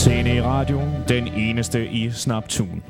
TNE Radio, den eneste i Snaptun.